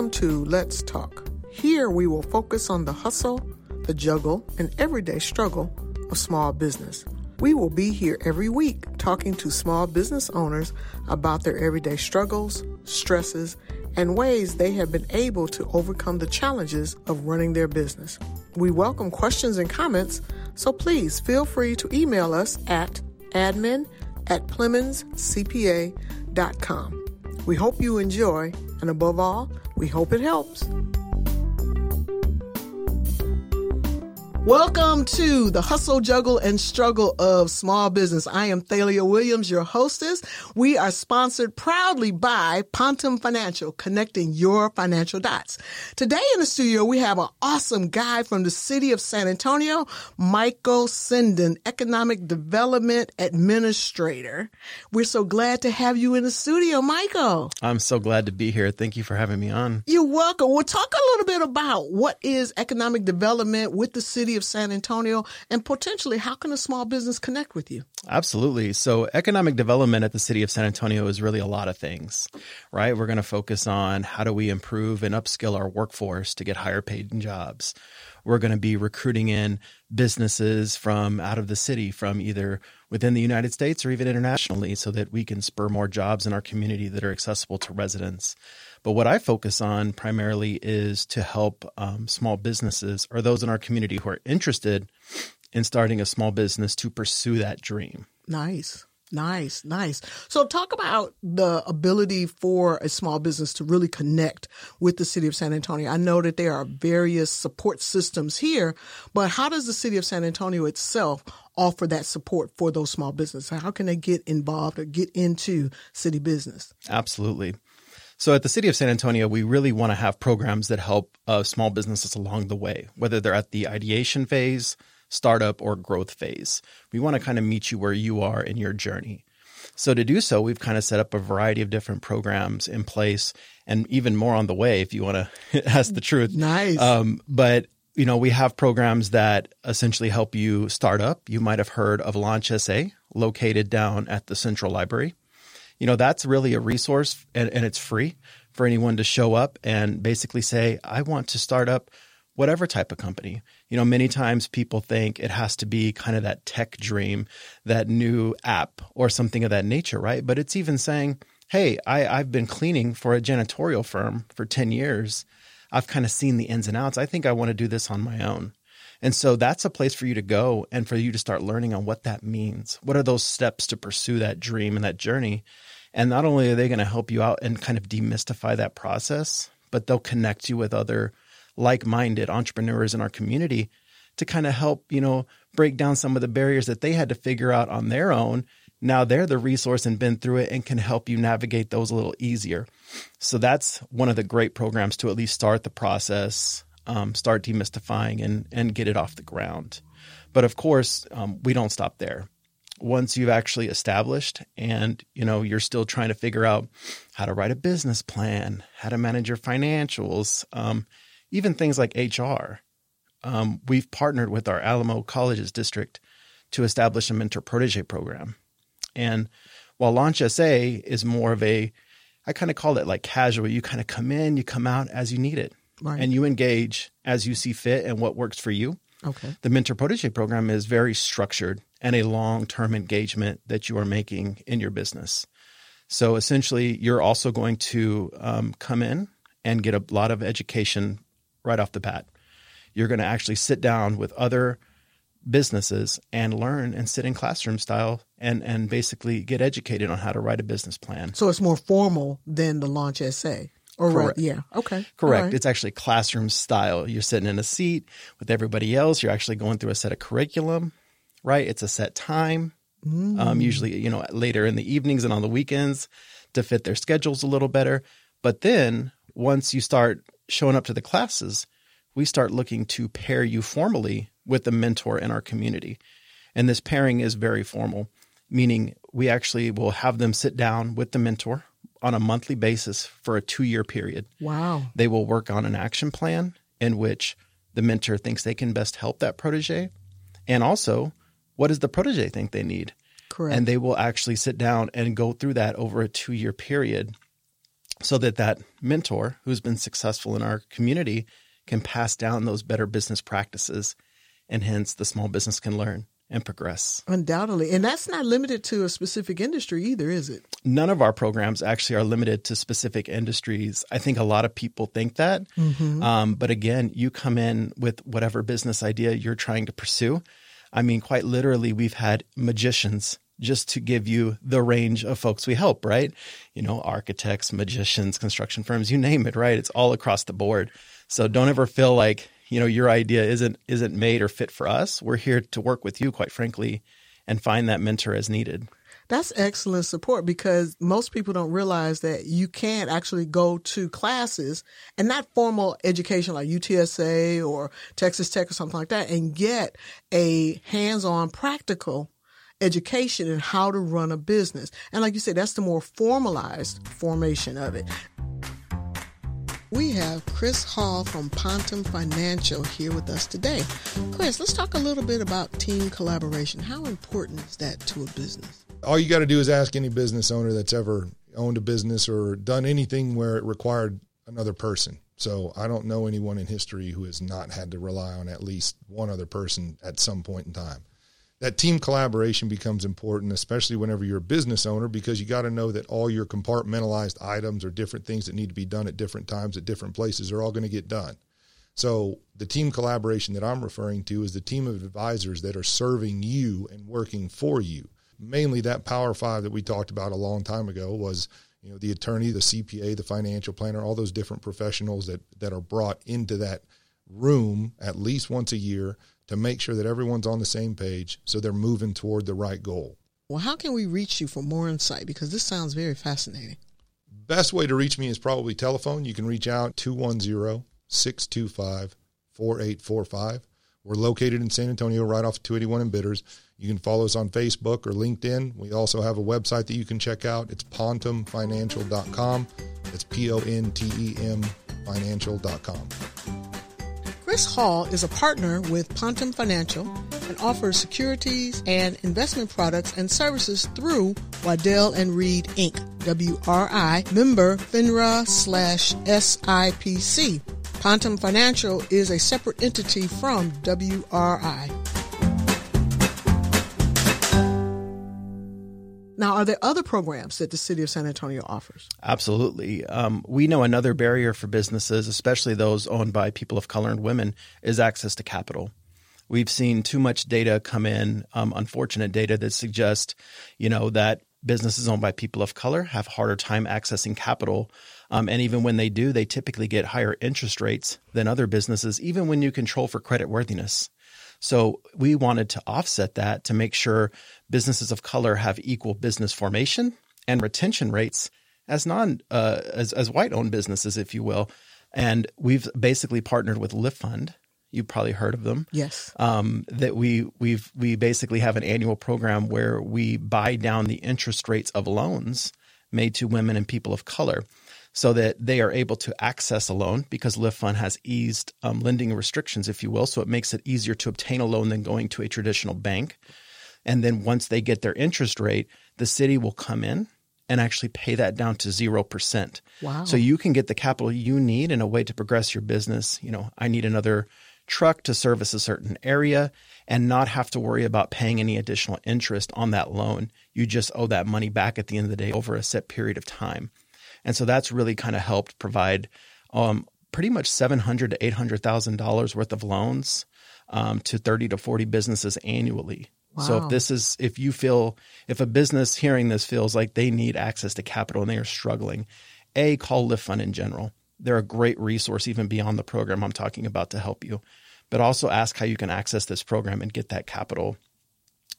Welcome to Let's Talk. Here we will focus on the hustle, the juggle, and everyday struggle of small business. We will be here every week talking to small business owners about their everyday struggles, stresses, and ways they have been able to overcome the challenges of running their business. We welcome questions and comments, so please feel free to email us at admin at PlemonsCPA.com. We hope you enjoy, and above all, we hope it helps. Welcome to the hustle, juggle, and struggle of small business. I am Thalia Williams, your hostess. We are sponsored proudly by Pontem Financial, connecting your financial dots. Today in the studio, we have an awesome guy from the city of San Antonio, Michael Sindon, Economic Development Administrator. We're so glad to have you in the studio, Michael. I'm so glad to be here. Thank you for having me on. You're welcome. We'll talk a little bit about what is economic development with the city of San Antonio and potentially how can a small business connect with you? Absolutely. So economic development at the city of San Antonio is really a lot of things, right? We're going to focus on how do we improve and upskill our workforce to get higher paid jobs. We're going to be recruiting in businesses from out of the city, from either within the United States or even internationally, so that we can spur more jobs in our community that are accessible to residents. But what I focus on primarily is to help um, small businesses or those in our community who are interested in starting a small business to pursue that dream. Nice. Nice, nice. So talk about the ability for a small business to really connect with the city of San Antonio. I know that there are various support systems here, but how does the city of San Antonio itself offer that support for those small businesses? How can they get involved or get into city business? Absolutely. So at the city of San Antonio, we really want to have programs that help uh, small businesses along the way, whether they're at the ideation phase, startup, or growth phase. We want to kind of meet you where you are in your journey. So to do so, we've kind of set up a variety of different programs in place and even more on the way if you want to ask the truth. Nice. Um, but you know, we have programs that essentially help you start up. You might have heard of Launch SA, located down at the Central Library you know, that's really a resource and, and it's free for anyone to show up and basically say, I want to start up whatever type of company. You know, many times people think it has to be kind of that tech dream, that new app or something of that nature, right? But it's even saying, hey, I, I've been cleaning for a janitorial firm for 10 years. I've kind of seen the ins and outs. I think I want to do this on my own. And so that's a place for you to go and for you to start learning on what that means. What are those steps to pursue that dream and that journey? And not only are they going to help you out and kind of demystify that process, but they'll connect you with other like-minded entrepreneurs in our community to kind of help, you know, break down some of the barriers that they had to figure out on their own. Now they're the resource and been through it and can help you navigate those a little easier. So that's one of the great programs to at least start the process, um, start demystifying and and get it off the ground. But of course, um, we don't stop there. Once you've actually established and you know you're still trying to figure out how to write a business plan how to manage your financials um, even things like hr um, we've partnered with our alamo colleges district to establish a mentor protege program. And while launch sa is more of a i kind of call it like casual you kind of come in you come out as you need it right. and you engage as you see fit and what works for you okay the mentor protege program is very structured and a long term engagement that you are making in your business. So essentially, you're also going to um, come in and get a lot of education right off the bat. You're going to actually sit down with other businesses and learn and sit in classroom style and and basically get educated on how to write a business plan. So it's more formal than the launch SA. Or Correct. Right, yeah. Okay. Correct. Right. It's actually classroom style. You're sitting in a seat with everybody else. You're actually going through a set of curriculum right? It's a set time, um, mm. um, usually, you know, later in the evenings and on the weekends to fit their schedules a little better. But then once you start showing up to the classes, we start looking to pair you formally with a mentor in our community. And this pairing is very formal, meaning we actually will have them sit down with the mentor on a monthly basis for a two year period. Wow. They will work on an action plan in which the mentor thinks they can best help that protege. And also, what does the protege think they need? Correct. And they will actually sit down and go through that over a two year period so that that mentor who's been successful in our community can pass down those better business practices and hence the small business can learn and progress. Undoubtedly. And that's not limited to a specific industry either, is it? None of our programs actually are limited to specific industries. I think a lot of people think that. Mm-hmm. Um, but again, you come in with whatever business idea you're trying to pursue. I mean, quite literally, we've had magicians just to give you the range of folks we help, right? You know, architects, magicians, construction firms, you name it, right? It's all across the board. So don't ever feel like you know your idea isn't isn't made or fit for us we're here to work with you quite frankly and find that mentor as needed that's excellent support because most people don't realize that you can't actually go to classes and not formal education like UTSA or Texas Tech or something like that and get a hands-on practical education in how to run a business. And like you said, that's the more formalized formation of it. We have Chris Hall from Pontem Financial here with us today. Chris, let's talk a little bit about team collaboration. How important is that to a business? All you got to do is ask any business owner that's ever owned a business or done anything where it required another person. So I don't know anyone in history who has not had to rely on at least one other person at some point in time that team collaboration becomes important, especially whenever you're a business owner, because you got to know that all your compartmentalized items or different things that need to be done at different times at different places are all going to get done. So the team collaboration that I'm referring to is the team of advisors that are serving you and working for you. Mainly that Power Five that we talked about a long time ago was, you know, the attorney, the CPA, the financial planner, all those different professionals that that are brought into that room at least once a year to make sure that everyone's on the same page so they're moving toward the right goal. Well, how can we reach you for more insight? Because this sounds very fascinating. Best way to reach me is probably telephone. You can reach out 210 625 4845. We're located in San Antonio, right off 281 and Bitters. You can follow us on Facebook or LinkedIn. We also have a website that you can check out. It's pontemfinancial.com. It's P O N T E M financial.com. Chris Hall is a partner with Pontem Financial and offers securities and investment products and services through Waddell and Reed Inc. WRI member FINRA slash SIPC. Pontem Financial is a separate entity from WRI. Now, are there other programs that the city of San Antonio offers? Absolutely. Um, we know another barrier for businesses, especially those owned by people of color and women, is access to capital. We've seen too much data come in, um, unfortunate data that suggests, you know, that businesses owned by people of color have harder time accessing capital. Um, and even when they do, they typically get higher interest rates than other businesses, even when you control for credit worthiness. So we wanted to offset that to make sure businesses of color have equal business formation and retention rates as non uh, as as white owned businesses, if you will. And we've basically partnered with Lift Fund. You've probably heard of them. Yes. Um, that we we've we basically have an annual program where we buy down the interest rates of loans made to women and people of color so that they are able to access a loan because Lift Fund has eased um, lending restrictions, if you will. So it makes it easier to obtain a loan than going to a traditional bank. And then once they get their interest rate, the city will come in and actually pay that down to 0%. Wow. So you can get the capital you need in a way to progress your business. You know, I need another truck to service a certain area and not have to worry about paying any additional interest on that loan. You just owe that money back at the end of the day over a set period of time. And so that's really kind of helped provide um, pretty much seven hundred to eight hundred thousand dollars worth of loans um, to thirty to forty businesses annually. Wow. So if this is if you feel if a business hearing this feels like they need access to capital and they are struggling, a call Lift Fund in general. They're a great resource even beyond the program I'm talking about to help you. But also ask how you can access this program and get that capital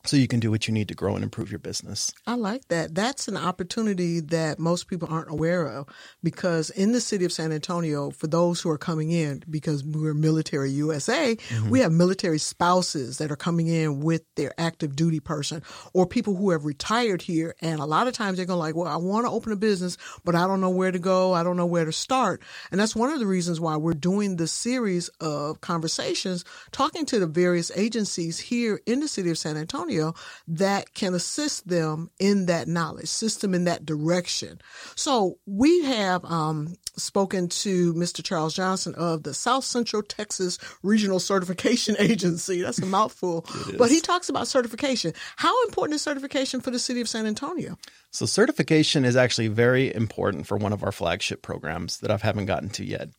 so you can do what you need to grow and improve your business. I like that. That's an opportunity that most people aren't aware of because in the city of San Antonio, for those who are coming in, because we're military USA, mm-hmm. we have military spouses that are coming in with their active duty person or people who have retired here. And a lot of times they're going like, well, I want to open a business, but I don't know where to go. I don't know where to start. And that's one of the reasons why we're doing this series of conversations talking to the various agencies here in the city of San Antonio That can assist them in that knowledge, assist them in that direction. So we have um, spoken to Mr. Charles Johnson of the South Central Texas Regional Certification Agency. That's a mouthful, but he talks about certification. How important is certification for the city of San Antonio? So, certification is actually very important for one of our flagship programs that I haven't gotten to yet.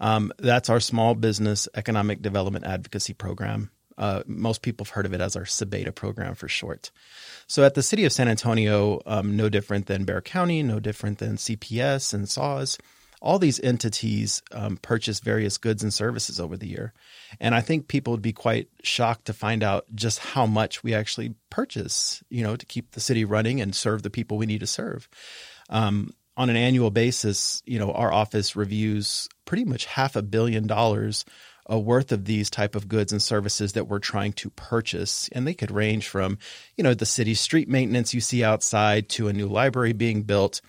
Um, that's our Small Business Economic Development Advocacy Program. Uh, most people have heard of it as our SBEDA program for short. So at the city of San Antonio, um, no different than Bexar County, no different than CPS and SAWS, all these entities um, purchase various goods and services over the year. And I think people would be quite shocked to find out just how much we actually purchase, you know, to keep the city running and serve the people we need to serve. Um, on an annual basis, you know, our office reviews pretty much half a billion dollars a worth of these type of goods and services that we're trying to purchase and they could range from you know the city street maintenance you see outside to a new library being built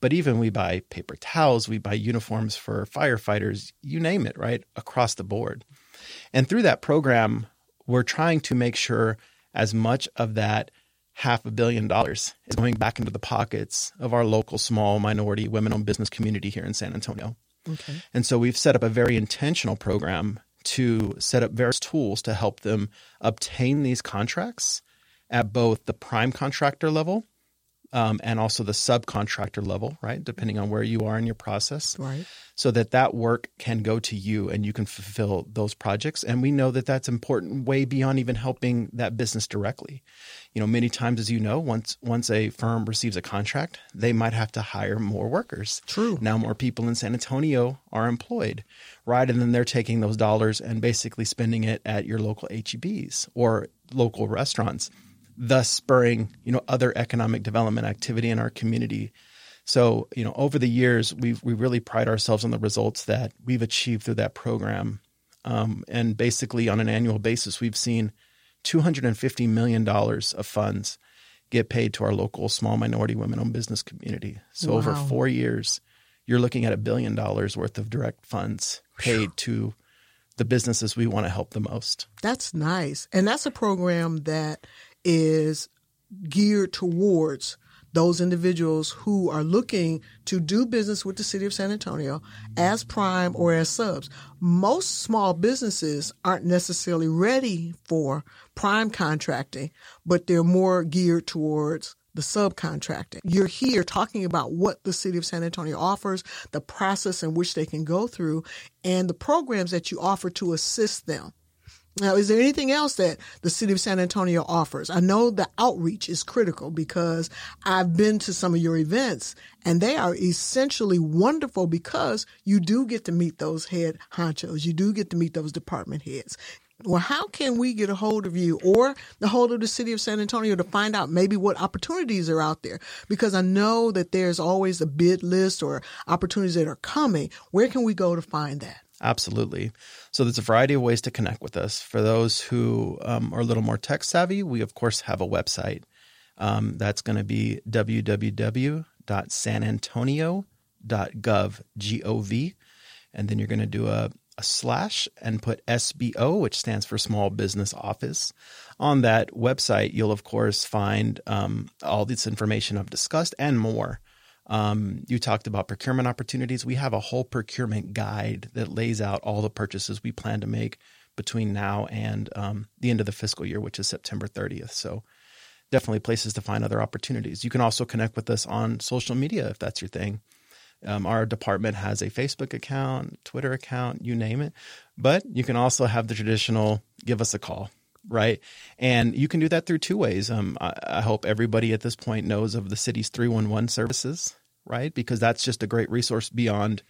but even we buy paper towels, we buy uniforms for firefighters, you name it, right? Across the board. And through that program, we're trying to make sure as much of that half a billion dollars is going back into the pockets of our local small minority women owned business community here in San Antonio. Okay. And so we've set up a very intentional program to set up various tools to help them obtain these contracts at both the prime contractor level um, and also the subcontractor level, right? Depending on where you are in your process, right? So that that work can go to you and you can fulfill those projects. And we know that that's important, way beyond even helping that business directly. You know, many times, as you know, once once a firm receives a contract, they might have to hire more workers. True. Now, more people in San Antonio are employed, right? And then they're taking those dollars and basically spending it at your local HEBs or local restaurants thus spurring you know other economic development activity in our community. So you know over the years we we really pride ourselves on the results that we've achieved through that program, um, and basically on an annual basis we've seen 250 million dollars of funds get paid to our local small minority women-owned business community. So wow. over four years, you're looking at a billion dollars worth of direct funds paid to the businesses we want to help the most. That's nice. And that's a program that is geared towards those individuals who are looking to do business with the city of San Antonio as prime or as subs. Most small businesses aren't necessarily ready for prime contracting, but they're more geared towards the subcontracting. You're here talking about what the city of San Antonio offers, the process in which they can go through, and the programs that you offer to assist them. Now, is there anything else that the city of San Antonio offers? I know the outreach is critical because I've been to some of your events and they are essentially wonderful because you do get to meet those head honchos. You do get to meet those department heads. Well, how can we get a hold of you or the hold of the city of San Antonio to find out maybe what opportunities are out there? Because I know that there's always a bid list or opportunities that are coming. Where can we go to find that? Absolutely. So there's a variety of ways to connect with us. For those who um, are a little more tech savvy, we of course have a website. Um, that's going to be www.sanantonio.gov, G-O-V. And then you're going to do a, a slash and put SBO, which stands for Small Business Office. On that website, you'll of course find um, all this information I've discussed and more. Um, you talked about procurement opportunities. We have a whole procurement guide that lays out all the purchases we plan to make between now and um, the end of the fiscal year, which is September 30th. So, definitely places to find other opportunities. You can also connect with us on social media if that's your thing. Um, our department has a Facebook account, Twitter account, you name it. But you can also have the traditional give us a call, right? And you can do that through two ways. Um, I, I, hope everybody at this point knows of the city's 311 services right? Because that's just a great resource beyond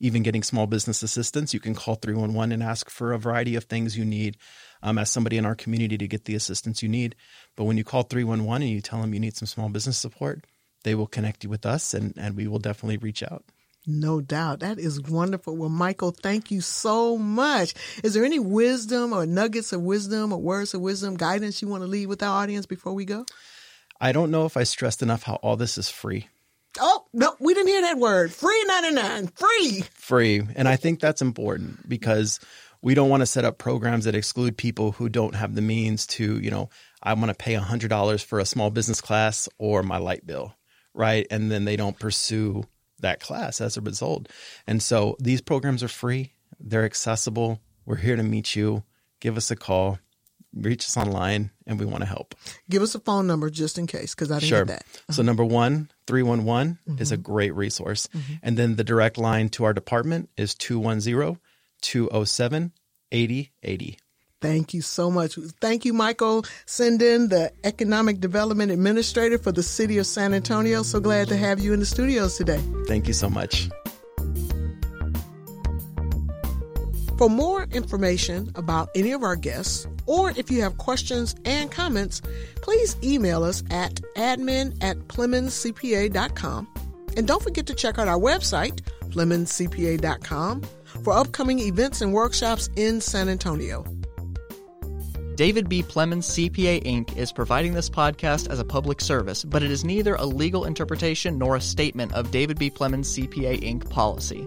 even getting small business assistance. You can call 311 and ask for a variety of things you need um, as somebody in our community to get the assistance you need. But when you call 311 and you tell them you need some small business support, they will connect you with us and, and we will definitely reach out. No doubt. That is wonderful. Well, Michael, thank you so much. Is there any wisdom or nuggets of wisdom or words of wisdom, guidance you want to leave with our audience before we go? I don't know if I stressed enough how all this is free. Oh, no, we didn't hear that word. Free 99, free. Free. And I think that's important because We don't want to set up programs that exclude people who don't have the means to, you know, I want to pay $100 for a small business class or my light bill, right? And then they don't pursue that class as a result. And so these programs are free, they're accessible. We're here to meet you. Give us a call reach us online and we want to help. Give us a phone number just in case because I didn't sure. that. Uh-huh. So number one, 311 mm-hmm. is a great resource. Mm-hmm. And then the direct line to our department is 210-207-8080. Thank you so much. Thank you, Michael Sindon, the Economic Development Administrator for the City of San Antonio. So glad to have you in the studios today. Thank you so much. For more information about any of our guests, or if you have questions and comments, please email us at admin at PlemonsCPA.com. And don't forget to check out our website, PlemonsCPA.com, for upcoming events and workshops in San Antonio. David B. Plemons CPA Inc. is providing this podcast as a public service, but it is neither a legal interpretation nor a statement of David B. Plemons CPA Inc. policy.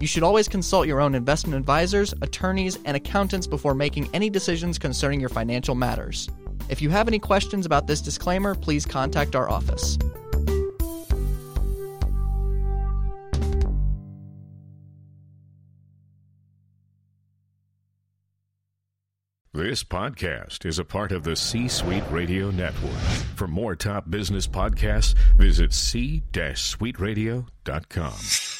You should always consult your own investment advisors, attorneys, and accountants before making any decisions concerning your financial matters. If you have any questions about this disclaimer, please contact our office. This podcast is a part of the C Suite Radio Network. For more top business podcasts, visit c-suiteradio.com.